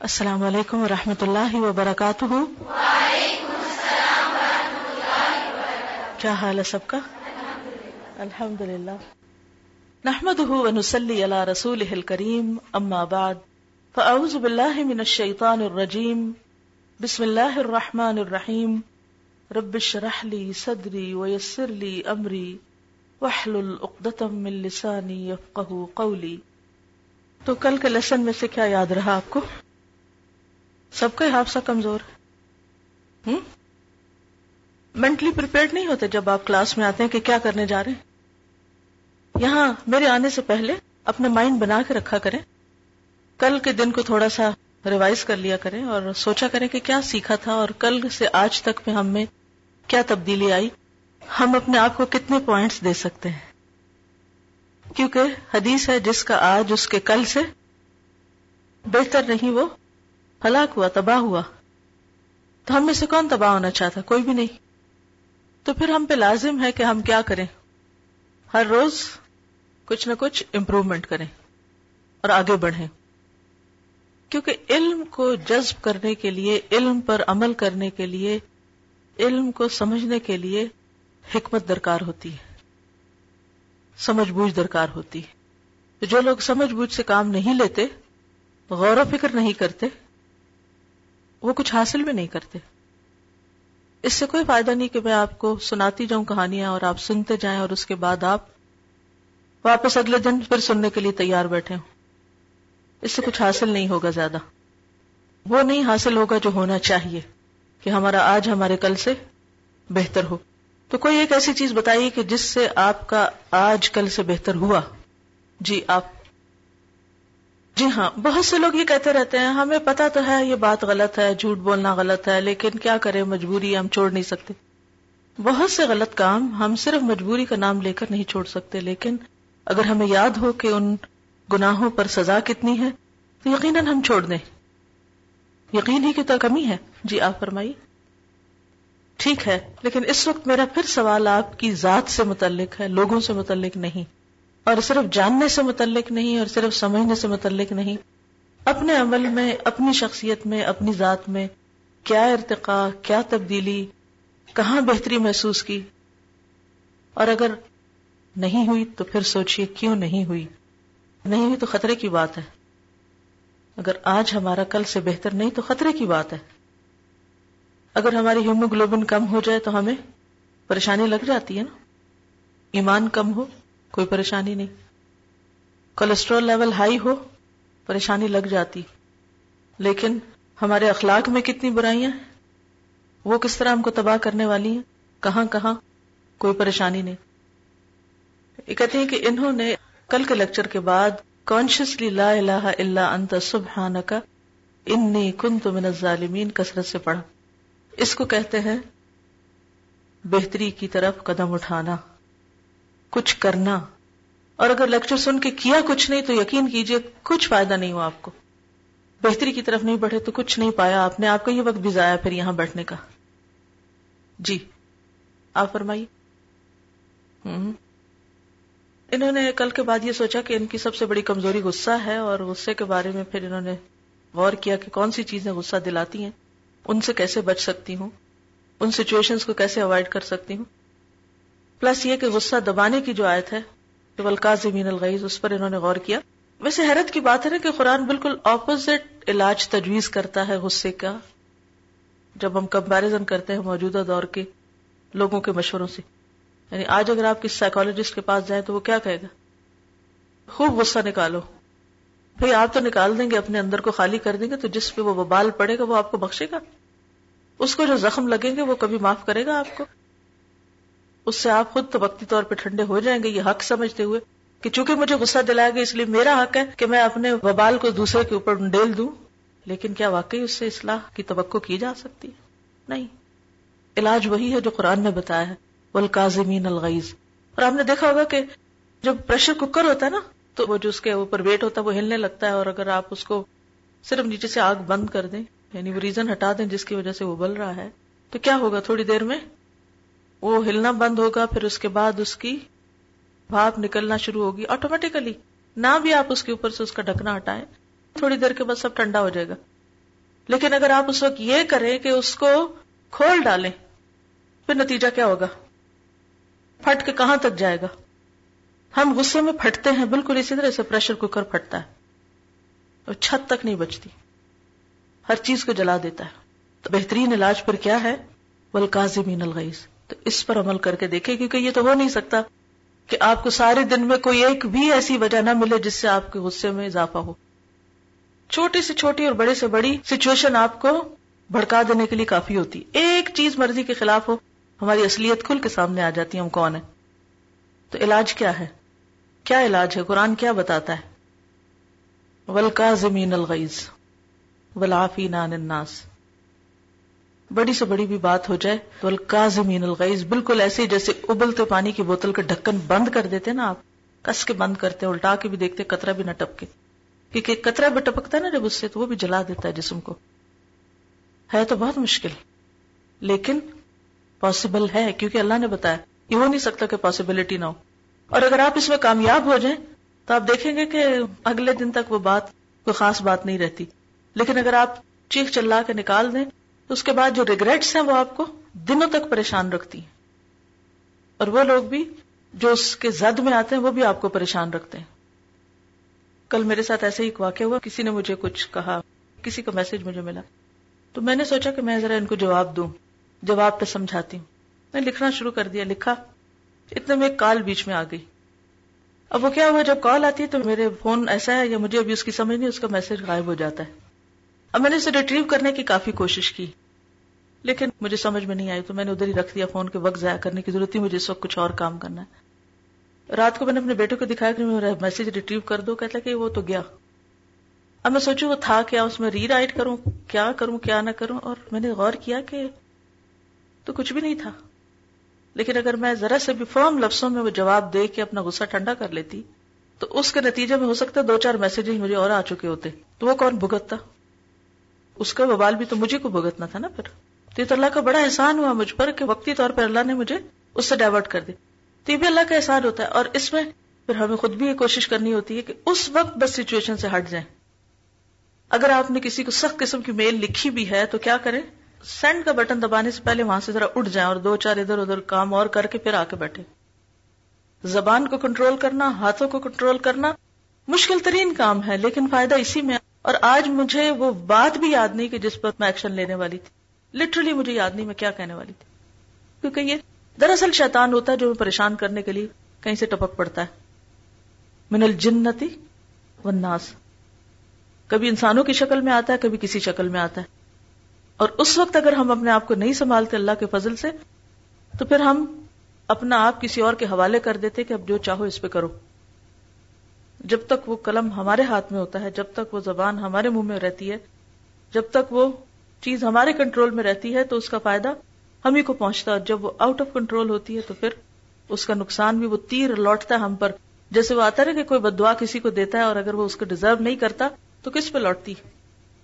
السلام علیکم و رحمۃ اللہ وبرکاتہ۔ کیا حال ہے سب کا؟ الحمد للہ نحمد ونسلی علی رسول کریم اما بعد، فاعوذ باللہ من الشیطان الرجیم، بسم اللہ الرحمن الرحیم۔ رب اشرح لی صدری ویسر لی امری، واحلل عقدۃ من لسانی یفقهوا قولی۔ تو کل کے لیسن میں سے کیا یاد رہا آپ کو؟ سب کا حادثہ کمزور مینٹلی پریپیئرڈ نہیں ہوتے جب آپ کلاس میں آتے ہیں کہ کیا کرنے جا رہے ہیں۔ یہاں میرے آنے سے پہلے اپنا مائنڈ بنا کے رکھا کریں۔ کل کے دن کو تھوڑا سا ریوائز کر لیا کریں اور سوچا کریں کہ کیا سیکھا تھا اور کل سے آج تک میں ہم میں کیا تبدیلی آئی۔ ہم اپنے آپ کو کتنے پوائنٹس دے سکتے ہیں۔ کیونکہ حدیث ہے جس کا آج اس کے کل سے بہتر نہیں وہ ہلاک ہوا، تباہ ہوا۔ تو ہم میں سے کون تباہ ہونا چاہتا؟ کوئی بھی نہیں۔ تو پھر ہم پہ لازم ہے کہ ہم کیا کریں؟ ہر روز کچھ نہ کچھ امپروومنٹ کریں اور آگے بڑھیں۔ کیونکہ علم کو جذب کرنے کے لیے، علم پر عمل کرنے کے لیے، علم کو سمجھنے کے لیے حکمت درکار ہوتی ہے۔ سمجھ بوجھ درکار ہوتی ہے۔ جو لوگ سمجھ بوجھ سے کام نہیں لیتے، غور و فکر نہیں کرتے وہ کچھ حاصل بھی نہیں کرتے۔ اس سے کوئی فائدہ نہیں کہ میں آپ کو سناتی جاؤں کہانیاں اور آپ سنتے جائیں اور اس کے بعد آپ واپس اگلے دن پھر سننے کے لیے تیار بیٹھے ہوں۔ اس سے کچھ حاصل نہیں ہوگا زیادہ۔ وہ نہیں حاصل ہوگا جو ہونا چاہیے کہ ہمارا آج ہمارے کل سے بہتر ہو۔ تو کوئی ایک ایسی چیز بتائیے کہ جس سے آپ کا آج کل سے بہتر ہوا۔ جی آپ جی ہاں بہت سے لوگ یہ کہتے رہتے ہیں، ہمیں پتا تو ہے یہ بات غلط ہے، جھوٹ بولنا غلط ہے، لیکن کیا کرے، مجبوری ہم چھوڑ نہیں سکتے۔ بہت سے غلط کام ہم صرف مجبوری کا نام لے کر نہیں چھوڑ سکتے، لیکن اگر ہمیں یاد ہو کہ ان گناہوں پر سزا کتنی ہے، تو یقیناً ہم چھوڑ دیں۔ یقین ہی کی تو کمی ہے۔ جی آپ فرمائیے۔ ٹھیک ہے، لیکن اس وقت میرا پھر سوال آپ کی ذات سے متعلق ہے، لوگوں سے متعلق نہیں۔ اور صرف جاننے سے متعلق نہیں اور صرف سمجھنے سے متعلق نہیں، اپنے عمل میں، اپنی شخصیت میں، اپنی ذات میں کیا ارتقا کیا تبدیلی، کہاں بہتری محسوس کی؟ اور اگر نہیں ہوئی تو پھر سوچئے کیوں نہیں ہوئی؟ نہیں ہوئی تو خطرے کی بات ہے۔ اگر آج ہمارا کل سے بہتر نہیں تو خطرے کی بات ہے۔ اگر ہماری ہیموگلوبن کم ہو جائے تو ہمیں پریشانی لگ جاتی ہے نا۔ ایمان کم ہو۔ کوئی پریشانی نہیں۔ کولیسٹرول لیول ہائی ہو، پریشانی لگ جاتی۔ لیکن ہمارے اخلاق میں کتنی برائیاں ہیں؟ وہ کس طرح ہم کو تباہ کرنے والی ہیں؟ کہاں کہاں؟ کوئی پریشانی نہیں۔ یہ کہتے ہیں کہ انہوں نے کل کے لیکچر کے بعد کانشیسلی لا الہ الا انت سبحانک انی کنت من الظالمین کثرت سے پڑھا۔ اس کو کہتے ہیں بہتری کی طرف قدم اٹھانا۔ کچھ کرنا۔ اور اگر لیکچر سن کے کیا کچھ نہیں تو یقین کیجیے کچھ فائدہ نہیں ہوا آپ کو۔ بہتری کی طرف نہیں بڑھے تو کچھ نہیں پایا آپ نے۔ آپ کا یہ وقت بھی ضائع پھر یہاں بیٹھنے کا۔ جی۔ آپ فرمائیے۔ انہوں نے کل کے بعد یہ سوچا کہ ان کی سب سے بڑی کمزوری غصہ ہے اور غصے کے بارے میں پھر انہوں نے غور کیا کہ کون سی چیزیں غصہ دلاتی ہیں۔ ان سے کیسے بچ سکتی ہوں؟ ان سچویشنز کو کیسے اوائڈ کر سکتی ہوں؟ پلس یہ کہ غصہ دبانے کی جو آیت ہے ولقاظمین الغیز اس پر انہوں نے غور کیا۔ ویسے حیرت کی بات ہے نا کہ قرآن بالکل اپوزٹ علاج تجویز کرتا ہے غصے کا۔ جب ہم کمپیرزن کرتے ہیں موجودہ دور کے لوگوں کے مشوروں سے۔ یعنی آج اگر آپ کسی سائیکولوجسٹ کے پاس جائیں تو وہ کیا کہے گا؟ خوب غصہ نکالو۔ بھائی آپ تو نکال دیں گے، اپنے اندر کو خالی کر دیں گے، تو جس پہ وہ بال پڑے گا وہ آپ کو بخشے گا۔ اس کو جو زخم لگیں گے وہ کبھی معاف کرے گا آپ کو۔ اس سے آپ خود وقتی طور پہ ٹھنڈے ہو جائیں گے، یہ حق سمجھتے ہوئے کہ چونکہ مجھے غصہ دلائے گا، اس لیے میرا حق ہے کہ میں اپنے وبال کو دوسرے کے اوپر ڈیل دوں۔ لیکن کیا واقعی اس سے اصلاح کی توقع کی جا سکتی؟ نہیں۔ علاج وہی ہے جو قرآن نے بتایا ہے القاظمین الغیز اور آپ نے دیکھا ہوگا کہ جب پریشر کوکر ہوتا ہے نا، تو وہ جو اس کے اوپر ویٹ ہوتا ہے، وہ ہلنے لگتا ہے۔ اور اگر آپ اس کو صرف نیچے سے آگ بند کر دیں یعنی وہ ریزن ہٹا دیں جس کی وجہ سے وہ بل رہا ہے، تو کیا ہوگا تھوڑی دیر میں؟ وہ ہلنا بند ہوگا، پھر اس کے بعد اس کی بھاپ نکلنا شروع ہوگی آٹومیٹیکلی نہ بھی آپ اس کے اوپر سے اس کا ڈھکنا ہٹائیں، تھوڑی دیر کے بعد سب ٹھنڈا ہو جائے گا۔ لیکن اگر آپ اس وقت یہ کریں کہ اس کو کھول ڈالیں، پھر نتیجہ کیا ہوگا؟ پھٹ کے کہاں تک جائے گا؟ ہم غصے میں پھٹتے ہیں، بالکل اسی طرح سے پریشر کوکر پھٹتا ہے۔ اور چھت تک نہیں بچتی۔ ہر چیز کو جلا دیتا ہے۔ تو بہترین علاج پر کیا ہے؟ ولکازمین الغیز تو اس پر عمل کر کے دیکھیں کیونکہ یہ تو ہو نہیں سکتا کہ آپ کو سارے دن میں کوئی ایک بھی ایسی وجہ نہ ملے جس سے آپ کے غصے میں اضافہ ہو۔ چھوٹی سے چھوٹی اور بڑے سے بڑی سچویشن آپ کو بھڑکا دینے کے لیے کافی ہوتی۔ ایک چیز مرضی کے خلاف ہو، ہماری اصلیت کھل کے سامنے آ جاتی ہے، ہم کون ہیں؟ تو علاج کیا ہے؟ کیا علاج ہے؟ قرآن کیا بتاتا ہے؟ ولکا زمین الغیز ولافی نان الناس۔ بڑی سے بڑی بھی بات ہو جائے تو الکا زمین الغیز بالکل ایسے جیسے ابلتے پانی کی بوتل کا ڈھکن بند کر دیتے نا آپ، کس کے بند کرتے الٹا کے بھی دیکھتے کترا بھی نہ ٹپکے۔ کیونکہ کترا بھی ٹپکتا ہے نا جب اس سے، تو وہ بھی جلا دیتا ہے جسم کو۔ ہے تو بہت مشکل، لیکن پاسبل ہے، کیونکہ اللہ نے بتایا۔ یہ ہو نہیں سکتا کہ پاسبلٹی نہ ہو۔ اور اگر آپ اس میں کامیاب ہو جائیں، تو آپ دیکھیں گے کہ اگلے دن تک وہ بات، کوئی خاص بات نہیں رہتی۔ لیکن اگر آپ چیخ چلا کے نکال دیں اس کے بعد جو ریگریٹس ہیں وہ آپ کو دنوں تک پریشان رکھتی ہیں۔ اور وہ لوگ بھی جو اس کے زد میں آتے ہیں وہ بھی آپ کو پریشان رکھتے ہیں۔ کل میرے ساتھ ایسے ہی ایک واقع ہوا، کسی نے مجھے کچھ کہا، کسی کا میسج مجھے ملا۔ تو میں نے سوچا کہ میں ذرا ان کو جواب دوں، جواب پہ سمجھاتی ہوں۔ میں لکھنا شروع کر دیا، لکھا، اتنے میں ایک کال بیچ میں آ گئی۔ اب وہ کیا ہوا، جب کال آتی ہے تو میرے فون ایسا ہے یا مجھے ابھی اس کی سمجھ نہیں، اس کا میسج غائب ہو جاتا ہے۔ اب میں نے اسے ریٹریو کرنے کی کافی کوشش کی، لیکن مجھے سمجھ میں نہیں آئی تو میں نے ادھر ہی رکھ دیا فون کے وقت ضائع کرنے کی ضرورت تھی، مجھے اس وقت کچھ اور کام کرنا ہے۔ رات کو میں نے اپنے بیٹے کو دکھایا کہ میرا میسج ریٹریو کر دو، کہتا کہ وہ تو گیا۔ اب میں سوچوں وہ تھا کیا، اس میں ری رائٹ کروں، کیا کروں، کیا نہ کروں؟ اور میں نے غور کیا کہ تو کچھ بھی نہیں تھا۔ لیکن اگر میں ذرا سے بھی فرم لفظوں میں وہ جواب دے کے اپنا غصہ ٹھنڈا کر لیتی، تو اس کے نتیجے میں ہو سکتا دو چار میسج مجھے اور آ چکے ہوتے۔ تو وہ کون؟ بھگتتا اس کا بوال بھی تو مجھے کو بھگتنا تھا نا پھر۔ تو یہ تو اللہ کا بڑا احسان ہوا مجھ پر کہ وقتی طور پر اللہ نے مجھے اس سے ڈائیورٹ کر دی۔ تو یہ بھی اللہ کا احسان ہوتا ہے۔ اور اس میں پھر ہمیں خود بھی یہ کوشش کرنی ہوتی ہے کہ اس وقت بس سچویشن سے ہٹ جائیں۔ اگر آپ نے کسی کو سخت قسم کی میل لکھی بھی ہے تو کیا کریں؟ سینڈ کا بٹن دبانے سے پہلے وہاں سے ذرا اٹھ جائیں اور دو چار ادھر ادھر کام اور کر کے پھر آ کے بیٹھے زبان کو کنٹرول کرنا، ہاتھوں کو کنٹرول کرنا مشکل ترین کام ہے، لیکن فائدہ اسی میں اور آج مجھے وہ بات بھی یاد نہیں کہ جس پر میں ایکشن لینے والی تھی۔ لٹرلی مجھے یاد نہیں میں کیا کہنے والی تھی۔ کیونکہ یہ دراصل شیطان ہوتا ہے جو پریشان کرنے کے لیے کہیں سے ٹپک پڑتا ہے۔ من الجنتی والناس۔ کبھی انسانوں کی شکل میں آتا ہے، کبھی کسی شکل میں آتا ہے۔ اور اس وقت اگر ہم اپنے آپ کو نہیں سنبھالتے اللہ کے فضل سے، تو پھر ہم اپنا آپ کسی اور کے حوالے کر دیتے کہ اب جو چاہو اس پہ کرو۔ جب تک وہ قلم ہمارے ہاتھ میں ہوتا ہے، جب تک وہ زبان ہمارے منہ میں رہتی ہے، جب تک وہ چیز ہمارے کنٹرول میں رہتی ہے، تو اس کا فائدہ ہم ہی کو پہنچتا ہے۔ جب وہ آؤٹ آف کنٹرول ہوتی ہے، تو پھر اس کا نقصان بھی، وہ تیر لوٹتا ہے ہم پر۔ جیسے وہ آتا ہے کہ کوئی بدوا کسی کو دیتا ہے اور اگر وہ اس کو ڈیزرو نہیں کرتا، تو کس پہ لوٹتی؟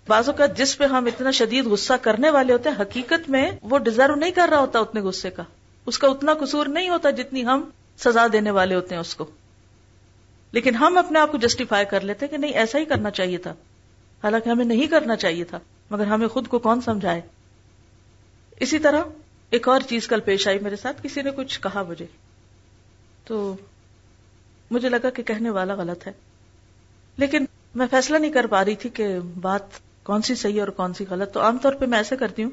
بازو کا جس پہ ہم اتنا شدید غصہ کرنے والے ہوتے ہیں، حقیقت میں وہ ڈیزرو نہیں کر رہا ہوتا اتنے غصے کا۔ اس کا اتنا قصور نہیں ہوتا جتنی ہم سزا دینے والے ہوتے ہیں اس کو۔ لیکن ہم اپنے آپ کو جسٹیفائی کر لیتے کہ نہیں، ایسا ہی کرنا چاہیے تھا۔ حالانکہ ہمیں نہیں کرنا چاہیے تھا، مگر ہمیں خود کو کون سمجھائے؟ اسی طرح ایک اور چیز کل پیش آئی میرے ساتھ، کسی نے کچھ کہا مجھے۔ تو مجھے لگا کہ کہنے والا غلط ہے۔ لیکن میں فیصلہ نہیں کر پا رہی تھی کہ بات کون سی صحیح اور کون سی غلط۔ تو عام طور پہ میں ایسے کرتی ہوں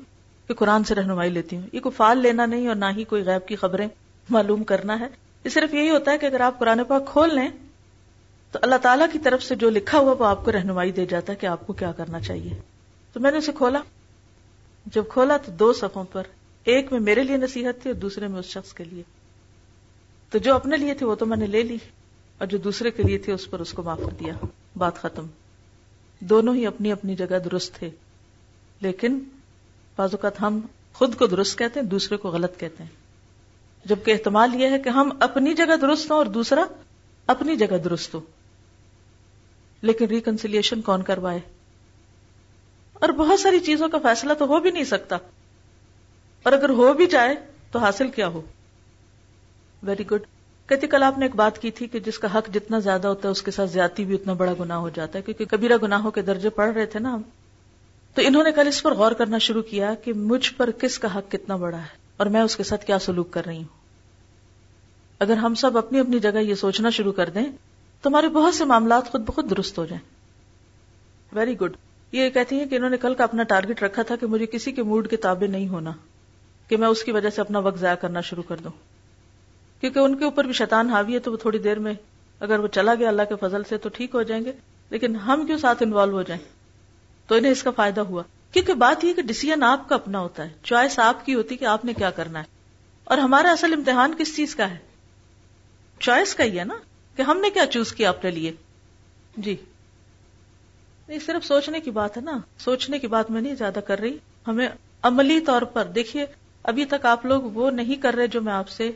کہ قرآن سے رہنمائی لیتی ہوں۔ یہ کوئی فال لینا نہیں اور نہ ہی کوئی غیب کی خبریں معلوم کرنا ہے۔ یہ صرف یہی ہوتا ہے کہ اگر آپ قرآن پاک کھول لیں تو اللہ تعالیٰ کی طرف سے جو لکھا ہوا وہ آپ کو رہنمائی دے جاتا ہے کہ آپ کو کیا کرنا چاہیے۔ تو میں نے اسے کھولا۔ جب کھولا تو دو صفوں پر، ایک میں میرے لیے نصیحت تھی اور دوسرے میں اس شخص کے لیے۔ تو جو اپنے لیے تھے وہ تو میں نے لے لی اور جو دوسرے کے لیے تھے اس پر اس کو معاف کر دیا۔ بات ختم۔ دونوں ہی اپنی اپنی جگہ درست تھے۔ لیکن بعض اوقات ہم خود کو درست کہتے ہیں، دوسرے کو غلط کہتے ہیں۔ جبکہ احتمال یہ ہے کہ ہم اپنی جگہ درست ہوں اور دوسرا اپنی جگہ درست ہو۔ لیکن ریکنسیلیشن کون کروائے؟ اور بہت ساری چیزوں کا فیصلہ تو ہو بھی نہیں سکتا۔ اور اگر ہو بھی جائے تو حاصل کیا ہو؟ ویری گڈ کہتی کل آپ نے ایک بات کی تھی کہ جس کا حق جتنا زیادہ ہوتا ہے اس کے ساتھ زیادتی بھی اتنا بڑا گنا ہو جاتا ہے۔ کیونکہ کبیرہ گناہوں کے درجے پڑھ رہے تھے نا ہم۔ تو انہوں نے کل اس پر غور کرنا شروع کیا کہ مجھ پر کس کا حق کتنا بڑا ہے اور میں اس کے ساتھ کیا سلوک کر رہی ہوں۔ اگر ہم سب اپنی اپنی جگہ یہ سوچنا شروع کر دیں تو ہمارے بہت سے معاملات خود بخود درست ہو جائیں۔ ویری گڈ یہ کہتی ہیں کہ انہوں نے کل کا اپنا ٹارگٹ رکھا تھا کہ مجھے کسی کے موڈ کے تابع نہیں ہونا، کہ میں اس کی وجہ سے اپنا وقت ضائع کرنا شروع کر دوں۔ کیونکہ ان کے اوپر بھی شیطان حاوی ہے تو وہ تھوڑی دیر میں اگر وہ چلا گیا اللہ کے فضل سے تو ٹھیک ہو جائیں گے، لیکن ہم کیوں ساتھ انوالو ہو جائیں؟ تو انہیں اس کا فائدہ ہوا۔ کیونکہ بات یہ کہ ڈسیزن آپ کا اپنا ہوتا ہے چوائس آپ کی ہوتی کہ آپ نے کیا کرنا ہے۔ اور ہمارا اصل امتحان کس چیز کا ہے؟ چوائس کا ہی ہے نا۔ کہ ہم نے کیا چوز کیا اپنے لیے؟ جی۔ نہیں صرف سوچنے کی بات ہے نا۔ سوچنے کی بات میں نہیں زیادہ کر رہی۔ ہمیں عملی طور پر، دیکھیے، ابھی تک آپ لوگ وہ نہیں کر رہے جو میں آپ سے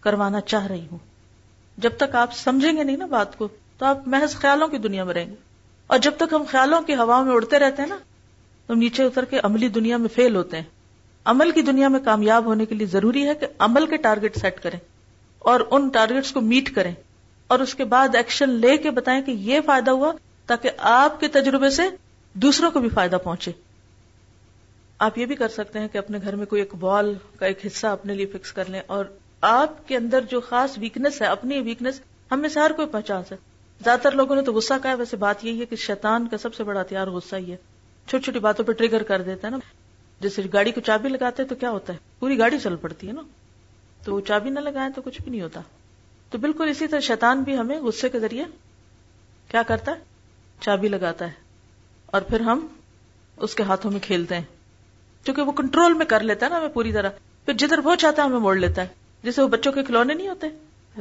کروانا چاہ رہی ہوں۔ جب تک آپ سمجھیں گے نہیں نا بات کو، تو آپ محض خیالوں کی دنیا میں رہیں گے۔ اور جب تک ہم خیالوں کی ہوا میں اڑتے رہتے ہیں نا تو نیچے اتر کے عملی دنیا میں فیل ہوتے ہیں۔ عمل کی دنیا میں کامیاب ہونے کے لیے ضروری ہے کہ عمل کے ٹارگٹ سیٹ کریں اور ان ٹارگٹس کو میٹ کریں۔ اور اس کے بعد ایکشن لے کے بتائیں کہ یہ فائدہ ہوا تاکہ آپ کے تجربے سے دوسروں کو بھی فائدہ پہنچے۔ آپ یہ بھی کر سکتے ہیں کہ اپنے گھر میں کوئی ایک بال کا ایک حصہ اپنے لیے فکس کر لیں اور آپ کے اندر جو خاص ویکنیس ہے، اپنی ویکنیس ہمیں سے ہر کوئی پہچان سکے زیادہ تر لوگوں نے تو غصہ کہا، ویسے بات یہی ہے کہ شیطان کا سب سے بڑا ہتھیار غصہ ہی ہے۔ چھوٹی چھوٹی باتوں پہ ٹریگر کر دیتا ہے نا۔ جیسے گاڑی کو چابی لگاتے تو کیا ہوتا ہے؟ پوری گاڑی چل پڑتی ہے نا۔ تو وہ چابی نہ لگائیں تو کچھ بھی نہیں ہوتا۔ تو بالکل اسی طرح شیطان بھی ہمیں غصے کے ذریعے کیا کرتا ہے؟ چابی لگاتا ہے۔ اور پھر ہم اس کے ہاتھوں میں کھیلتے ہیں۔ کیونکہ وہ کنٹرول میں کر لیتا ہے نا ہمیں پوری طرح۔ پھر جدھر وہ چاہتا ہے ہمیں موڑ لیتا ہے۔ جیسے وہ بچوں کے کھلونے نہیں ہوتے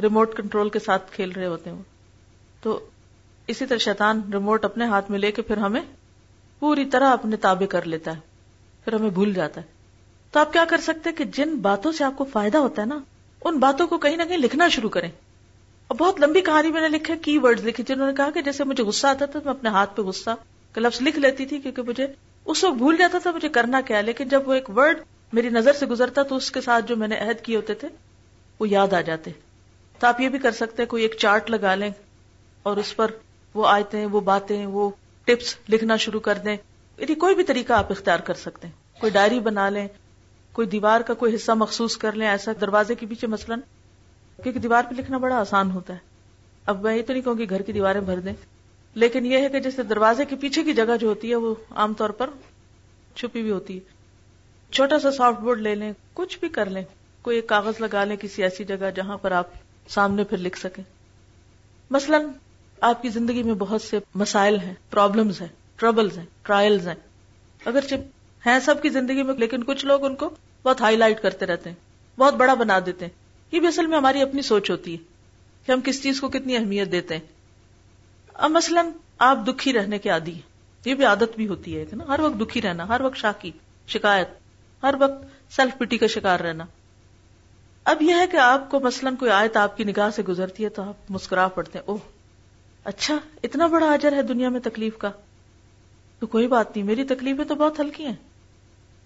ریموٹ کنٹرول کے ساتھ کھیل رہے ہوتے ہیں وہ۔ تو اسی طرح شیطان ریموٹ اپنے ہاتھ میں لے کے پھر ہمیں پوری طرح اپنے تابع کر لیتا ہے۔ پھر ہمیں بھول جاتا ہے۔ تو آپ کیا کر سکتے کہ جن باتوں سے آپ کو فائدہ ہوتا ہے نا ان باتوں کو کہیں نہ کہیں لکھنا شروع کریں۔ اور بہت لمبی کہانی میں نے لکھے کی ورڈ لکھے جنہوں نے کہا کہ جیسے مجھے غصہ آتا تھا میں اپنے ہاتھ پہ غصہ کا لفظ لکھ لیتی تھی کیونکہ مجھے اس وقت بھول جاتا تھا مجھے کرنا کیا لیکن جب وہ ایک ورڈ میری نظر سے گزرتا تو اس کے ساتھ جو میں نے عہد کیے ہوتے تھے، وہ یاد آ جاتے۔ تو آپ یہ بھی کر سکتے کوئی ایک چارٹ لگا لیں اور اس پر وہ آیتیں، وہ باتیں، وہ ٹپس لکھنا شروع کر دیں۔ یعنی کوئی بھی طریقہ آپ اختیار کر سکتے ہیں۔ کوئی ڈائری بنا لیں کوئی دیوار کا کوئی حصہ مخصوص کر لیں ایسا دروازے کے پیچھے مثلاً، کیونکہ دیوار پہ لکھنا بڑا آسان ہوتا ہے۔ اب میں یہ تو نہیں کہوں کہ گھر کی دیواریں بھر دیں، لیکن یہ ہے کہ جیسے دروازے کے پیچھے کی جگہ جو ہوتی ہے، وہ عام طور پر چھپی ہوئی ہوتی ہے۔ چھوٹا سا سافٹ بورڈ لے لیں، کچھ بھی کر لیں، کوئی ایک کاغذ لگا لیں کسی ایسی جگہ جہاں پر آپ سامنے پھر لکھ سکیں۔ مثلا، آپ کی زندگی میں بہت سے مسائل ہیں پرابلمز ہیں ٹربلز ہیں ٹرائلز ہیں۔ اگر ہیں سب کی زندگی میں، لیکن کچھ لوگ ان کو بہت ہائی لائٹ کرتے رہتے ہیں، بہت بڑا بنا دیتے ہیں۔ یہ بھی اصل میں ہماری اپنی سوچ ہوتی ہے کہ ہم کس چیز کو کتنی اہمیت دیتے ہیں۔ اب مثلاً آپ دکھی رہنے کے عادی یہ بھی عادت بھی ہوتی ہے نا؟ ہر وقت دکھی رہنا، ہر وقت شاکی، شکایت، ہر وقت سیلف پٹی کا شکار رہنا۔ اب یہ ہے کہ آپ کو مثلاً کوئی آیت آپ کی نگاہ سے گزرتی ہے تو آپ مسکرا پڑتے ہیں، اوہ اچھا اتنا بڑا اجر ہے دنیا میں تکلیف کا۔ تو کوئی بات نہیں، میری تکلیفیں تو بہت ہلکی ہیں۔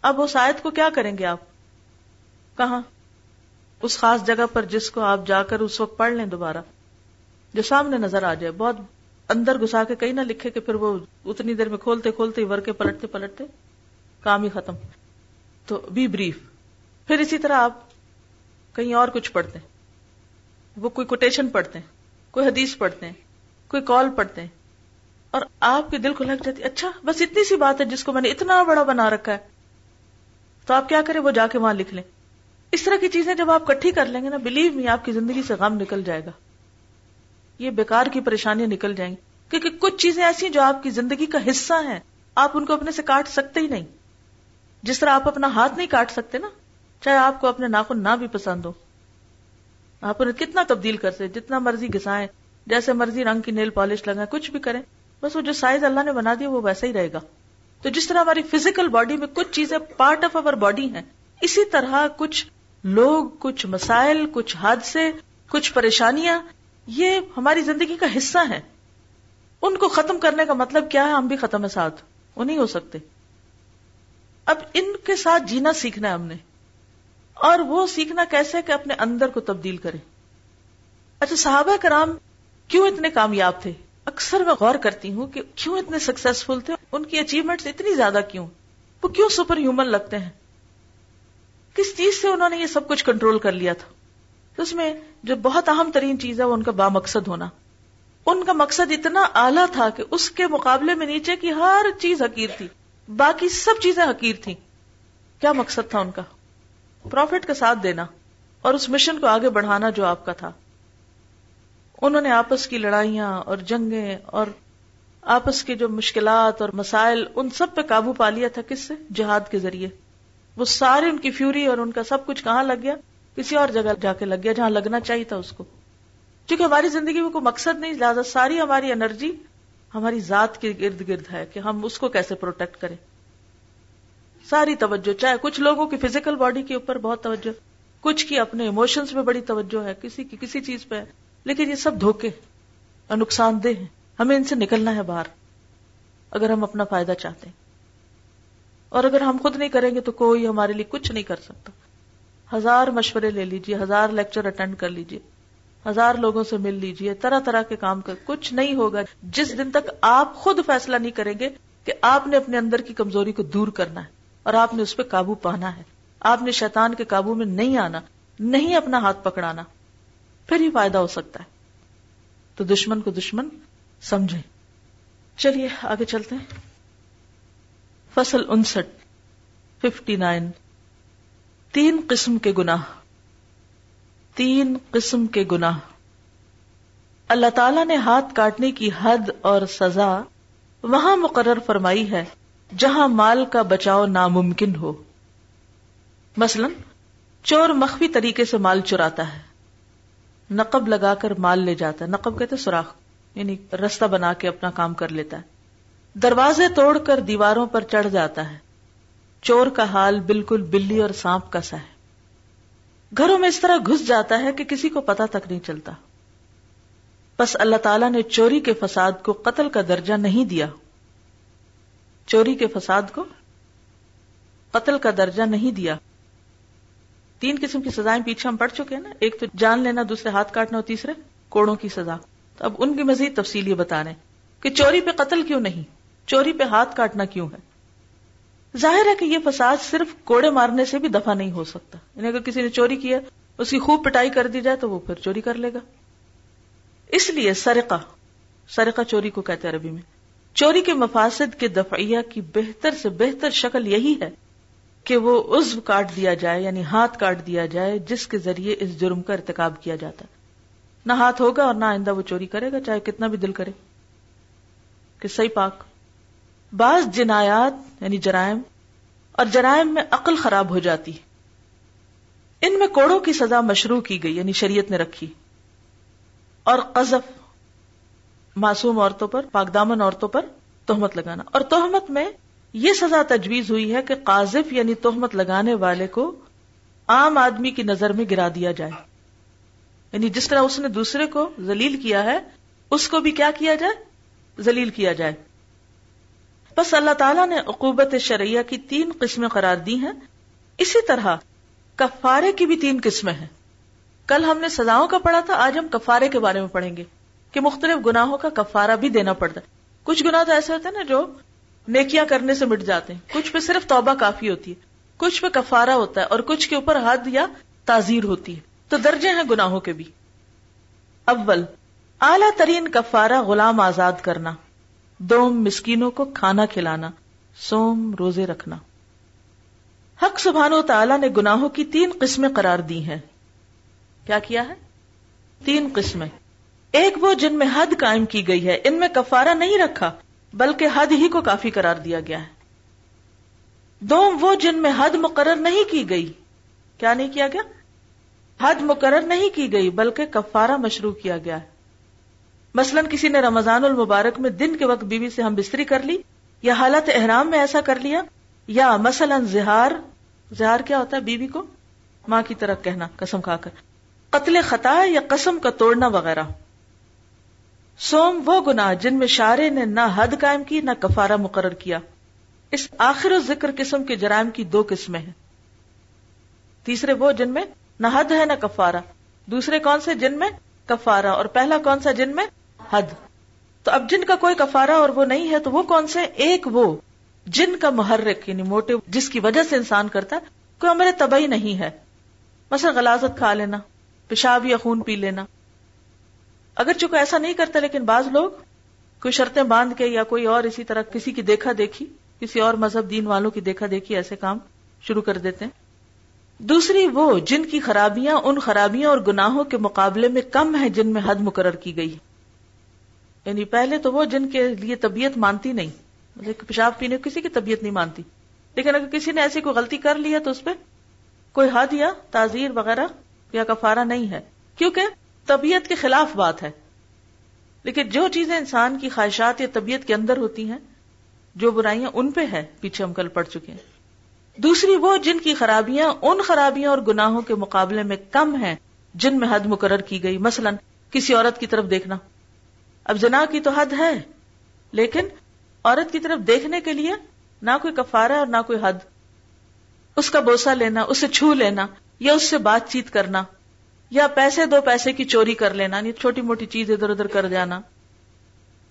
اب اس آیت کو کیا کریں گے آپ؟ کہاں؟ اس خاص جگہ پر جس کو آپ جا کر اس وقت پڑھ لیں دوبارہ، جو سامنے نظر آ جائے، بہت اندر گھسا کے کہیں نہ لکھے کہ پھر وہ اتنی دیر میں کھولتے کھولتے ور کے پلٹتے پلٹتے کام ہی ختم۔ تو بی بریف پھر اسی طرح آپ کہیں اور کچھ پڑھتے ہیں۔ وہ کوئی کوٹیشن پڑھتے ہیں، کوئی حدیث پڑھتے ہیں، کوئی کال پڑھتے ہیں۔ اور آپ کے دل کو لگ جاتی اچھا بس اتنی سی بات ہے جس کو میں نے اتنا بڑا بنا رکھا ہے۔ تو آپ کیا کریں وہ جا کے وہاں لکھ لیں۔ اس طرح کی چیزیں جب آپ کٹھی کر لیں گے نا بلیو می آپ کی زندگی سے غم نکل جائے گا۔ یہ بیکار کی پریشانیاں نکل جائیں۔ گی کیونکہ کچھ چیزیں ایسی جو آپ کی زندگی کا حصہ ہیں۔ آپ ان کو اپنے سے کاٹ سکتے ہی نہیں۔ جس طرح آپ اپنا ہاتھ نہیں کاٹ سکتے نا، چاہے آپ کو اپنے ناخن نہ بھی پسند ہو۔ آپ انہیں کتنا تبدیل کر سکتے، جتنا مرضی گسائیں جیسے مرضی رنگ کی نیل پالش لگائیں، کچھ بھی کریں، بس وہ جو سائز اللہ نے بنا دیا، وہ ویسا ہی رہے گا۔ تو جس طرح ہماری فزیکل باڈی میں کچھ چیزیں پارٹ آف اوور باڈی ہیں، اسی طرح کچھ لوگ، کچھ مسائل، کچھ حادثے، کچھ پریشانیاں، یہ ہماری زندگی کا حصہ ہیں۔ ان کو ختم کرنے کا مطلب کیا ہے؟ ہم بھی ختم ہے ساتھ۔ وہ نہیں ہو سکتے۔ اب ان کے ساتھ جینا سیکھنا ہے ہم نے۔ اور وہ سیکھنا کیسے کہ اپنے اندر کو تبدیل کرے اچھا صحابہ کرام کیوں اتنے کامیاب تھے؟ اکثر میں غور کرتی ہوں کہ کیوں اتنے سکسیسفل تھے ان کی اچیومنٹ اتنی زیادہ کیوں؟ وہ کیوں سپر ہیومن لگتے ہیں؟ کس چیز سے انہوں نے یہ سب کچھ کنٹرول کر لیا تھا؟ اس میں جو بہت اہم ترین چیز ہے وہ ان کا با مقصد ہونا۔ ان کا مقصد اتنا اعلیٰ تھا کہ اس کے مقابلے میں نیچے کی ہر چیز حقیر تھی۔ باقی سب چیزیں حقیر تھیں۔ کیا مقصد تھا ان کا؟ پروفٹ کا ساتھ دینا اور اس مشن کو آگے بڑھانا جو آپ کا تھا۔ انہوں نے آپس کی لڑائیاں اور جنگیں اور آپس کے جو مشکلات اور مسائل، ان سب پہ قابو پا لیا تھا کس سے؟ جہاد کے ذریعے۔ وہ سارے ان کی فیوری اور ان کا سب کچھ کہاں لگ گیا؟ کسی اور جگہ جا کے لگ گیا جہاں لگنا چاہیے تھا اس کو۔ کیونکہ ہماری زندگی میں کوئی مقصد نہیں، لہٰذا ساری ہماری انرجی ہماری ذات کے گرد گرد ہے کہ ہم اس کو کیسے پروٹیکٹ کریں۔ ساری توجہ، چاہے کچھ لوگوں کی فزیکل باڈی کے اوپر بہت توجہ، کچھ کی اپنے ایموشنس میں بڑی توجہ ہے، کسی کی کسی چیز پہ۔ لیکن یہ سب دھوکے اور نقصان دہ ہیں۔ ہمیں ان سے نکلنا ہے باہر، اگر ہم اپنا فائدہ چاہتے ہیں۔ اور اگر ہم خود نہیں کریں گے تو کوئی ہمارے لیے کچھ نہیں کر سکتا۔ ہزار مشورے لے لیجیے ہزار لیکچر اٹینڈ کر لیجیے ہزار لوگوں سے مل لیجیے طرح طرح کے کام کر کچھ نہیں ہوگا۔ جس دن تک آپ خود فیصلہ نہیں کریں گے کہ آپ نے اپنے اندر کی کمزوری کو دور کرنا ہے اور آپ نے اس پہ قابو پانا ہے۔ آپ نے شیطان کے قابو میں نہیں آنا، نہیں اپنا ہاتھ پکڑانا۔ پھر ہی فائدہ ہو سکتا ہے۔ تو دشمن کو دشمن سمجھیں۔ چلیے، آگے چلتے ہیں۔ فصل انسٹھ، ففٹی نائن۔ تین قسم کے گناہ۔ تین قسم کے گناہ۔ اللہ تعالی نے ہاتھ کاٹنے کی حد اور سزا وہاں مقرر فرمائی ہے، جہاں مال کا بچاؤ ناممکن ہو۔ مثلا، چور مخفی طریقے سے مال چراتا ہے۔ نقب لگا کر مال لے جاتا ہے۔ نقب کہتے سوراخ یعنی رستہ بنا کے اپنا کام کر لیتا ہے۔ دروازے توڑ کر دیواروں پر چڑھ جاتا ہے۔ چور کا حال بالکل بلی اور سانپ کا سا ہے۔ گھروں میں اس طرح گھس جاتا ہے کہ کسی کو پتا تک نہیں چلتا۔ بس اللہ تعالیٰ نے چوری کے فساد کو قتل کا درجہ نہیں دیا۔ چوری کے فساد کو قتل کا درجہ نہیں دیا۔ تین قسم کی سزائیں پیچھے ہم پڑھ چکے ہیں نا۔ ایک تو جان لینا، دوسرے ہاتھ کاٹنا، اور تیسرے کوڑوں کی سزا۔ اب ان کی مزید تفصیل یہ بتا رہے ہیں کہ چوری پہ قتل کیوں نہیں؟ چوری پہ ہاتھ کاٹنا کیوں ہے؟ ظاہر ہے کہ یہ فساد صرف کوڑے مارنے سے بھی دفع نہیں ہو سکتا۔ یعنی اگر کسی نے چوری کیا اس کی خوب پٹائی کر دی جائے تو وہ پھر چوری کر لے گا۔ اس لیے سرقہ سرقہ چوری کو کہتے عربی میں، چوری کے مفاسد کے دفعیہ کی بہتر سے بہتر شکل یہی ہے کہ وہ عزو کاٹ دیا جائے یعنی ہاتھ کاٹ دیا جائے، جس کے ذریعے اس جرم کا ارتکاب کیا جاتا ہے۔ نہ ہاتھ ہوگا اور نہ آئندہ وہ چوری کرے گا، چاہے کتنا بھی دل کرے۔ کہ صحیح پاک۔ بعض جنایات یعنی جرائم، اور جرائم میں عقل خراب ہو جاتی ان میں کوڑوں کی سزا مشروع کی گئی یعنی شریعت نے رکھی۔ اور قذف، معصوم عورتوں پر پاکدامن عورتوں پر تہمت لگانا۔ اور تہمت میں یہ سزا تجویز ہوئی ہے کہ قاذف یعنی تہمت لگانے والے کو عام آدمی کی نظر میں گرا دیا جائے۔ یعنی جس طرح اس نے دوسرے کو ذلیل کیا ہے، اس کو بھی کیا کیا جائے؟ ذلیل کیا جائے۔ بس اللہ تعالیٰ نے عقوبت شرعیہ کی تین قسمیں قرار دی ہیں۔ اسی طرح کفارے کی بھی تین قسمیں ہیں۔ کل ہم نے سزاؤں کا پڑھا تھا، آج ہم کفارے کے بارے میں پڑھیں گے کہ مختلف گناہوں کا کفارہ بھی دینا پڑتا ہے۔ کچھ گنا تو ایسے ہوتے ہیں نا جو نیکیاں کرنے سے مٹ جاتے ہیں۔ کچھ پہ صرف توبہ کافی ہوتی ہے، کچھ پہ کفارہ ہوتا ہے اور کچھ کے اوپر حد یا تعزیر ہوتی ہے۔ تو درجے ہیں گناہوں کے بھی۔ اول، اعلی ترین کفارہ غلام آزاد کرنا۔ دوم، مسکینوں کو کھانا کھلانا۔ سوم، روزے رکھنا۔ حق سبحان و تعالی نے گناہوں کی تین قسمیں قرار دی ہیں۔ کیا کیا ہے؟ تین قسمیں۔ ایک وہ جن میں حد قائم کی گئی ہے، ان میں کفارہ نہیں رکھا۔ بلکہ حد ہی کو کافی قرار دیا گیا ہے۔ دوم، وہ جن میں حد مقرر نہیں کی گئی، کیا نہیں کیا گیا؟ حد مقرر نہیں کی گئی، بلکہ کفارہ مشروع کیا گیا۔ ہے مثلا کسی نے رمضان المبارک میں دن کے وقت بیوی سے ہم بستری کر لی، یا حالت احرام میں ایسا کر لیا، یا مثلا زہار زہار کیا ہوتا ہے بیوی کو؟ ماں کی طرف کہنا، قسم کھا کر۔ قتل خطا یا قسم کا توڑنا وغیرہ۔ سوم وہ گنا جن میں شارے نے نہ حد قائم کی، نہ کفارہ مقرر کیا۔ اس آخر و ذکر قسم کے جرائم کی دو قسمیں ہیں۔ تیسرے وہ جن میں نہ حد ہے، نہ کفارہ۔ دوسرے کون سے؟ جن میں کفارہ۔ اور پہلا کون سا جن میں حد۔ تو اب جن کا کوئی کفارہ اور وہ نہیں ہے، تو وہ کون سے؟ ایک وہ جن کا محرک یعنی موٹو، جس کی وجہ سے انسان کرتا ہے، کوئی عمر طبعی نہیں ہے۔ مثلا غلازت کھا لینا، پیشاب یا خون پی لینا۔ اگر چونکہ ایسا نہیں کرتا لیکن بعض لوگ کوئی شرطیں باندھ کے یا کوئی اور اسی طرح کسی کی دیکھا دیکھی، کسی اور مذہب دین والوں کی دیکھا دیکھی، ایسے کام شروع کر دیتے ہیں۔ دوسری وہ، جن کی خرابیاں ان خرابیاں اور گناہوں کے مقابلے میں کم ہیں جن میں حد مقرر کی گئی۔ یعنی پہلے تو وہ جن کے لیے طبیعت مانتی نہیں مطلب پیشاب پینے کسی کی طبیعت نہیں مانتی۔ لیکن اگر کسی نے ایسی کوئی غلطی کر لی ہے تو اس پہ کوئی حد یا تعزیر وغیرہ یا کفارہ نہیں ہے۔ کیونکہ طبیعت کے خلاف بات ہے۔ لیکن جو چیزیں انسان کی خواہشات یا طبیعت کے اندر ہوتی ہیں، جو برائیاں ان پہ ہے، پیچھے ہم کل پڑ چکے ہیں۔ دوسری وہ جن کی خرابیاں ان خرابیاں اور گناہوں کے مقابلے میں کم ہیں، جن میں حد مقرر کی گئی۔ مثلا کسی عورت کی طرف دیکھنا۔ اب جنا کی تو حد ہے، لیکن عورت کی طرف دیکھنے کے لیے نہ کوئی کفارہ اور نہ کوئی حد۔ اس کا بوسا لینا، اسے چھو لینا یا اس سے بات چیت کرنا۔ یا پیسے دو پیسے کی چوری کر لینا یعنی چھوٹی موٹی چیز ادھر ادھر کر جانا۔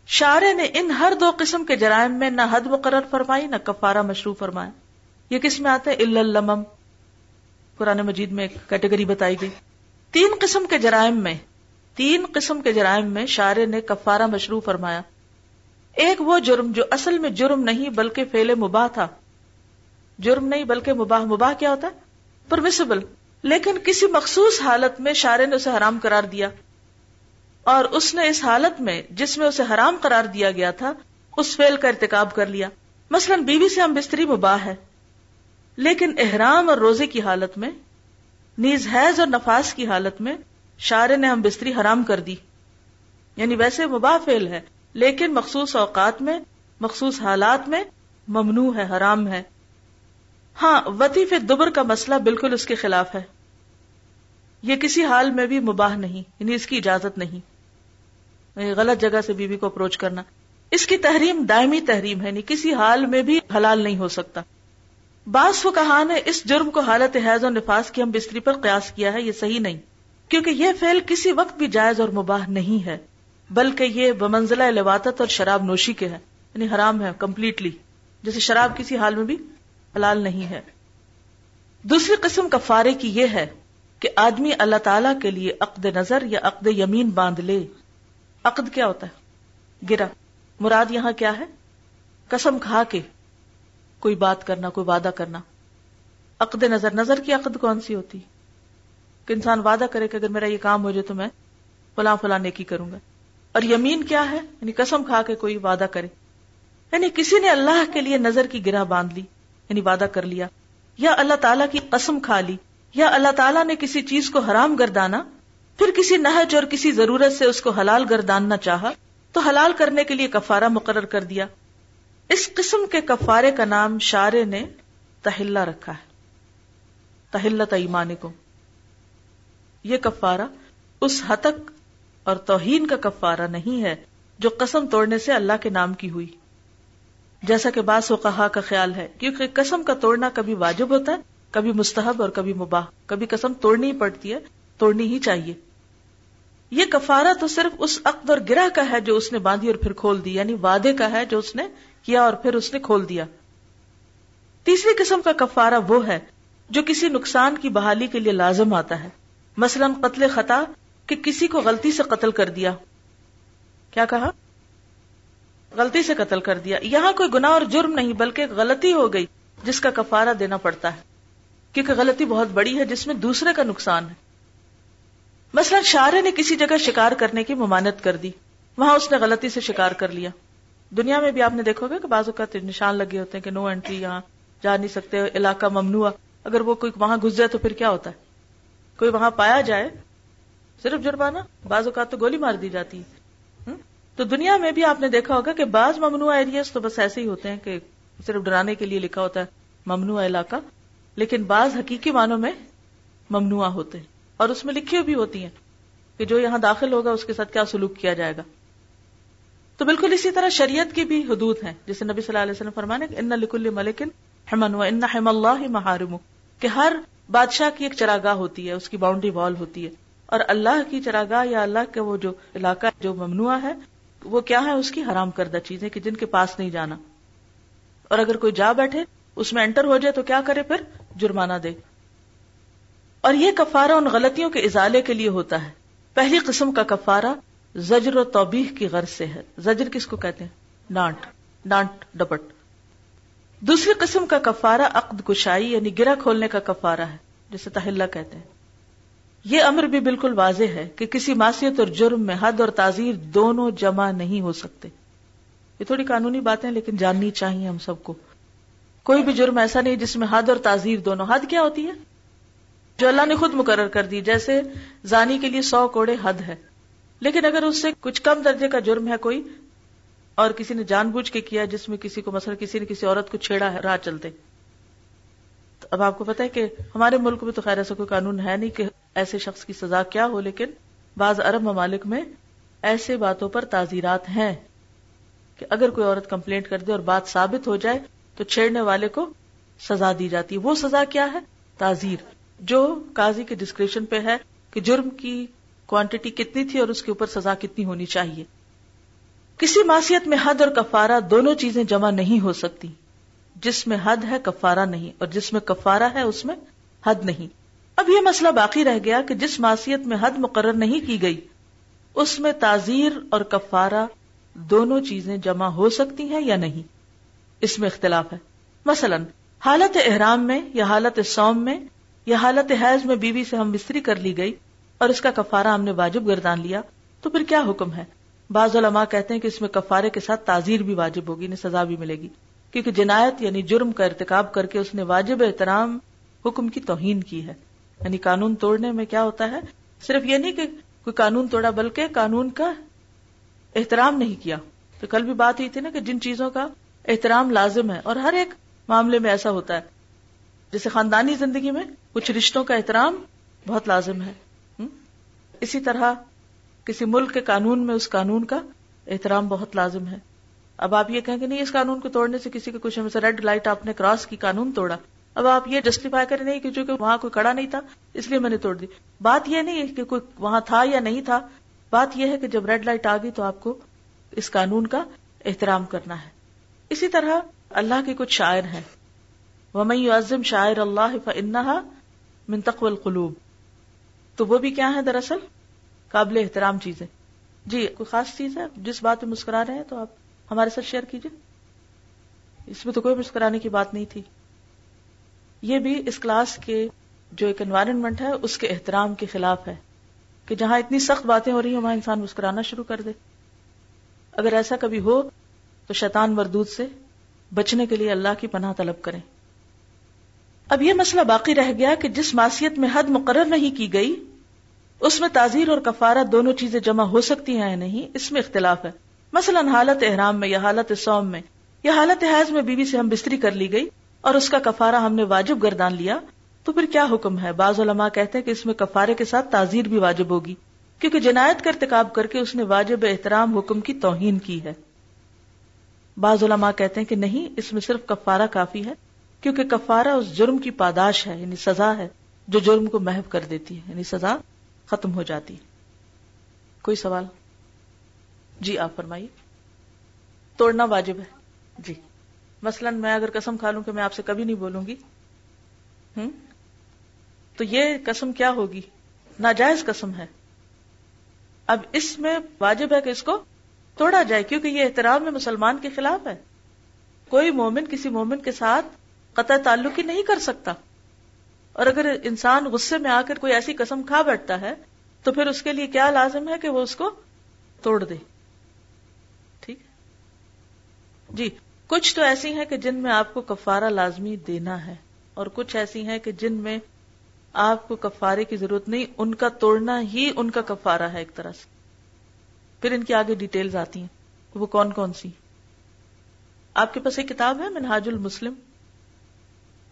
شارے نے ان ہر دو قسم کے جرائم میں نہ حد مقرر فرمائی، نہ کفارہ مشروع فرمایا۔ یہ کس میں آتے الم قرآن مجید میں ایک کیٹیگری بتائی گئی۔ تین قسم کے جرائم میں، تین قسم کے جرائم میں شارے نے کفارہ مشروع فرمایا۔ ایک وہ جرم جو اصل میں جرم نہیں بلکہ فیل مباح تھا۔ جرم نہیں بلکہ مباح مباح کیا ہوتا ہے؟ پرمیسبل لیکن کسی مخصوص حالت میں شارے نے اسے حرام قرار دیا۔ اور اس نے اس حالت میں جس میں اسے حرام قرار دیا گیا تھا، اس فیل کا ارتکاب کر لیا۔ مثلا بیوی سے ہم بستری مباح ہے۔ لیکن احرام اور روزے کی حالت میں، نیز حیض اور نفاس کی حالت میں شارے نے ہم بستری حرام کر دی۔ یعنی ویسے مباح فیل ہے، لیکن مخصوص اوقات میں، مخصوص حالات میں ممنوع ہے، حرام ہے۔ ہاں وطیف دبر کا مسئلہ بالکل اس کے خلاف ہے۔ یہ کسی حال میں بھی مباح نہیں یعنی اس کی اجازت نہیں۔ یعنی غلط جگہ سے بیوی کو اپروچ کرنا۔ اس کی تحریم دائمی تحریم ہے یعنی کسی حال میں بھی حلال نہیں ہو سکتا۔ بعض کو نے اس جرم کو حالت حیض و نفاس کی ہم بستری پر قیاس کیا ہے، یہ صحیح نہیں۔ کیونکہ یہ فعل کسی وقت بھی جائز اور مباح نہیں ہے، بلکہ یہ بمنزلہ لواتت اور شراب نوشی کے ہے یعنی حرام ہے کمپلیٹلی جیسے شراب کسی حال میں بھی حلال نہیں ہے۔ دوسری قسم کا کی یہ ہے کہ آدمی اللہ تعالی کے لیے عقد نظر یا عقد یمین باندھ لے۔ عقد کیا ہوتا ہے؟ گرا۔ مراد یہاں کیا ہے؟ قسم کھا کے۔ کوئی بات کرنا، کوئی وعدہ کرنا۔ عقد نظر نظر کی عقد کون سی ہوتی؟ کہ انسان وعدہ کرے کہ اگر میرا یہ کام ہو جائے تو میں فلاں فلاں نیکی کروں گا۔ اور یمین کیا ہے؟ یعنی قسم کھا کے کوئی وعدہ کرے۔ یعنی کسی نے اللہ کے لیے نظر کی گرہ باندھ لی یعنی وعدہ کر لیا، یا اللہ تعالیٰ کی قسم کھا لی۔ یا اللہ تعالیٰ نے کسی چیز کو حرام گردانا، پھر کسی نہج اور کسی ضرورت سے اس کو حلال گرداننا چاہا، تو حلال کرنے کے لیے کفارہ مقرر کر دیا۔ اس قسم کے کفارے کا نام شارے نے تہلہ رکھا ہے۔ تہلت ایمان کو یہ کفارہ اس ہتک اور توہین کا کفارہ نہیں ہے جو قسم توڑنے سے اللہ کے نام کی ہوئی۔ جیسا کہ بعض و کہا کا خیال ہے، کیونکہ قسم کا توڑنا کبھی واجب ہوتا ہے کبھی مستحب اور کبھی مباح، کبھی قسم توڑنی ہی پڑتی ہے، توڑنی ہی چاہیے۔ یہ کفارہ تو صرف اس عقد اور گرہ کا ہے جو اس نے باندھی اور پھر کھول دی یعنی وعدے کا ہے جو اس نے کیا اور پھر اس نے کھول دیا۔ تیسری قسم کا کفارہ وہ ہے جو کسی نقصان کی بحالی کے لیے لازم آتا ہے۔ مثلا قتل خطا کہ کسی کو غلطی سے قتل کر دیا۔ کیا کہا؟ غلطی سے قتل کر دیا۔ یہاں کوئی گنا اور جرم نہیں، بلکہ غلطی ہو گئی، جس کا کفارہ دینا پڑتا ہے۔ کیونکہ غلطی بہت بڑی ہے، جس میں دوسرے کا نقصان ہے۔ مثلا شارے نے کسی جگہ شکار کرنے کی ممانت کر دی، وہاں اس نے غلطی سے شکار کر لیا۔ دنیا میں بھی آپ نے دیکھو گے کہ بعض اوقات نشان لگے ہوتے ہیں کہ نو انٹری یہاں، جا نہیں سکتے، علاقہ ممنوع۔ اگر وہ کوئی وہاں گھس جائے تو پھر کیا ہوتا ہے؟ کوئی وہاں پایا جائے، صرف جرمانہ، بعض اوقات تو گولی مار دی جاتی ہے۔ تو دنیا میں بھی آپ نے دیکھا ہوگا کہ بعض ممنوع ایریاز تو بس ایسے ہی ہوتے ہیں کہ صرف ڈرانے کے لیے لکھا ہوتا ہے، ممنوع علاقہ۔ لیکن بعض حقیقی معنوں میں ممنوع ہوتے ہیں اور اس میں لکھی بھی ہوتی ہیں کہ جو یہاں داخل ہوگا اس کے ساتھ کیا سلوک کیا جائے گا۔ تو بالکل اسی طرح شریعت کی بھی حدود ہیں۔ جیسے نبی صلی اللہ علیہ وسلم فرمانے ان لکل ملکن حمن و ان حم اللہ محارم کہ ہر بادشاہ کی ایک چراگاہ ہوتی ہے، اس کی باؤنڈری وال ہوتی ہے۔ اور اللہ کی چراگاہ یا اللہ کا وہ جو علاقہ جو ممنوع ہے، وہ کیا ہے؟ اس کی حرام کردہ چیزیں کہ جن کے پاس نہیں جانا۔ اور اگر کوئی جا بیٹھے اس میں انٹر ہو جائے تو کیا کرے پھر؟ جرمانہ دے۔ اور یہ کفارہ ان غلطیوں کے ازالے کے لیے ہوتا ہے۔ پہلی قسم کا کفارہ زجر و توبیح کی غرض سے ہے۔ زجر کس کو کہتے ہیں؟ ڈانٹ۔ ڈانٹ، ڈپٹ۔ دوسری قسم کا کفارہ عقد کشائی یعنی گرا کھولنے کا کفارہ ہے، جسے تحلہ کہتے ہیں۔ یہ امر بھی بالکل واضح ہے کہ کسی معصیت اور جرم میں حد اور تعزیر دونوں جمع نہیں ہو سکتے۔ یہ تھوڑی قانونی باتیں لیکن جاننی چاہیے ہم سب کو۔ کوئی بھی جرم ایسا نہیں جس میں حد اور تعزیر دونوں حد کیا ہوتی ہے؟ جو اللہ نے خود مقرر کر دی، جیسے زانی کے لیے سو کوڑے حد ہے۔ لیکن اگر اس سے کچھ کم درجے کا جرم ہے کوئی، اور کسی نے جان بوجھ کے کیا جس میں کسی کو مثلا کسی نے کسی عورت کو چھیڑا ہے، راہ چلتے۔ اب آپ کو پتا ہے کہ ہمارے ملک میں تو خیر ایسا کوئی قانون ہے نہیں کہ ایسے شخص کی سزا کیا ہو، لیکن بعض عرب ممالک میں ایسے باتوں پر تعزیرات ہیں کہ اگر کوئی عورت کمپلینٹ کر دے اور بات ثابت ہو جائے تو چھیڑنے والے کو سزا دی جاتی ہے۔ وہ سزا کیا ہے؟ تعزیر جو قاضی کے ڈسکریشن پہ ہے کہ جرم کی کوانٹٹی کتنی تھی اور اس کے اوپر سزا کتنی ہونی چاہیے۔ کسی معصیت میں حد اور کفارہ دونوں چیزیں جمع نہیں ہو سکتی۔ جس میں حد ہے، کفارہ نہیں، اور جس میں کفارہ ہے، اس میں حد نہیں۔ اب یہ مسئلہ باقی رہ گیا کہ جس معصیت میں حد مقرر نہیں کی گئی، اس میں تعزیر اور کفارہ دونوں چیزیں جمع ہو سکتی ہیں یا نہیں۔ اس میں اختلاف ہے۔ مثلا، حالت احرام میں یا حالت سوم میں یا حالت حیض میں بیوی سے ہم مستری کر لی گئی اور اس کا کفارہ ہم نے واجب گردان لیا، تو پھر کیا حکم ہے؟ بعض علماء کہتے ہیں کہ اس میں کفارے کے ساتھ تعزیر بھی واجب ہوگی، انہیں سزا بھی ملے گی۔ کیونکہ جنایت یعنی جرم کا ارتکاب کر کے اس نے واجب احترام حکم کی توہین کی ہے۔ یعنی قانون توڑنے میں کیا ہوتا ہے؟ صرف یہ نہیں کہ کوئی قانون توڑا، بلکہ قانون کا احترام نہیں کیا۔ تو کل بھی بات ہوئی تھی نا کہ جن چیزوں کا احترام لازم ہے اور ہر ایک معاملے میں ایسا ہوتا ہے۔ جیسے خاندانی زندگی میں کچھ رشتوں کا احترام بہت لازم ہے۔ اسی طرح کسی ملک کے قانون میں اس قانون کا احترام بہت لازم ہے۔ اب آپ یہ کہیں کہ نہیں، اس قانون کو توڑنے سے کسی کے کچھ ریڈ لائٹ آپ نے کراس کی قانون توڑا۔ اب آپ یہ جسٹیفائی کریں نہیں کہ چونکہ وہاں کوئی کڑا نہیں تھا، اس لیے میں نے توڑ دی۔ بات یہ نہیں ہے کہ کوئی وہاں تھا یا نہیں تھا، بات یہ ہے کہ جب ریڈ لائٹ آ گئی تو آپ کو اس قانون کا احترام کرنا ہے۔ اسی طرح اللہ کے کچھ شاعر ہیں۔ ومئی عظم شاعر اللہ فنحا منتقل القلوب۔ تو وہ بھی کیا ہے دراصل؟ قابل احترام چیزیں۔ جی کوئی خاص چیز ہے؟ جس بات پہ مسکرا رہے ہیں تو آپ ہمارے ساتھ شیئر کیجیے۔ اس میں تو کوئی مسکرانے کی بات نہیں تھی۔ یہ بھی اس کلاس کے جو ایک انوائرمنٹ ہے، اس کے احترام کے خلاف ہے۔ کہ جہاں اتنی سخت باتیں ہو رہی ہیں، وہاں انسان مسکرانا شروع کر دے۔ اگر ایسا کبھی ہو تو شیطان مردود سے بچنے کے لیے اللہ کی پناہ طلب کریں۔ اب یہ مسئلہ باقی رہ گیا کہ جس معصیت میں حد مقرر نہیں کی گئی، اس میں تعزیر اور کفارہ دونوں چیزیں جمع ہو سکتی ہیں یا نہیں، اس میں اختلاف ہے۔ مثلا حالت احرام میں یا حالت سوم میں، یا حالت حیض میں بیوی سے ہم بستری کر لی گئی اور اس کا کفارہ ہم نے واجب گردان لیا، تو پھر کیا حکم ہے؟ بعض علماء کہتے ہیں کہ اس میں کفارے کے ساتھ تعزیر بھی واجب ہوگی، کیونکہ جنایت کا ارتکاب کر کے اس نے واجب احترام حکم کی توہین کی ہے۔ بعض علماء کہتے ہیں کہ نہیں، اس میں صرف کفارہ کافی ہے، کیونکہ کفارہ اس جرم کی پاداش ہے یعنی سزا ہے، جو جرم کو محو کر دیتی ہے یعنی سزا ختم ہو جاتی ہے۔ کوئی سوال؟ جی آپ فرمائیے۔ توڑنا واجب ہے۔ جی۔ مثلا میں اگر قسم کھا لوں کہ میں آپ سے کبھی نہیں بولوں گی ہوں تو یہ قسم کیا ہوگی؟ ناجائز قسم ہے۔ اب اس میں واجب ہے کہ اس کو توڑا جائے کیونکہ یہ احترام میں مسلمان کے خلاف ہے۔ کوئی مومن کسی مومن کے ساتھ قطع تعلق ہی نہیں کر سکتا۔ اور اگر انسان غصے میں آ کر کوئی ایسی قسم کھا بیٹھتا ہے، تو پھر اس کے لیے کیا لازم ہے کہ وہ اس کو توڑ دے؟ ٹھیک جی کچھ تو ایسی ہیں کہ جن میں آپ کو کفارہ لازمی دینا ہے، اور کچھ ایسی ہیں کہ جن میں آپ کو کفارے کی ضرورت نہیں، ان کا توڑنا ہی ان کا کفارہ ہے ایک طرح سے۔ پھر ان کی آگے ڈیٹیلز آتی ہیں وہ کون کون سی آپ کے پاس ایک کتاب ہے منہاج المسلم؟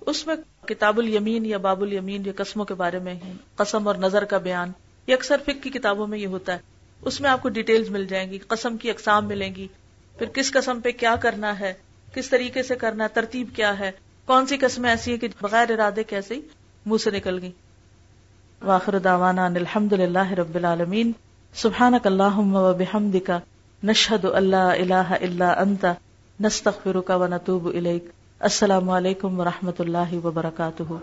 اس میں کتاب الیمین یا باب الیمین یا قسموں کے بارے میں قسم اور نظر کا بیان یہ اکثر فک کی کتابوں میں یہ ہوتا ہے۔ اس میں آپ کو ڈیٹیلز مل جائیں گی، قسم کی اقسام ملیں گی۔ پھر کس قسم پہ کیا کرنا ہے، کس طریقے سے کرنا ترتیب کیا ہے، کون سی قسمیں ایسی ہیں کہ بغیر ارادے کیسے منہ سے نکل گئی واخر داوانا الحمد للہ رب العالمین۔ سبحان اللہ و بحمد کا نشهد ان لا اله الا انت نستغفرك ونتوب اليك السلام علیکم ورحمۃ اللہ وبرکاتہ۔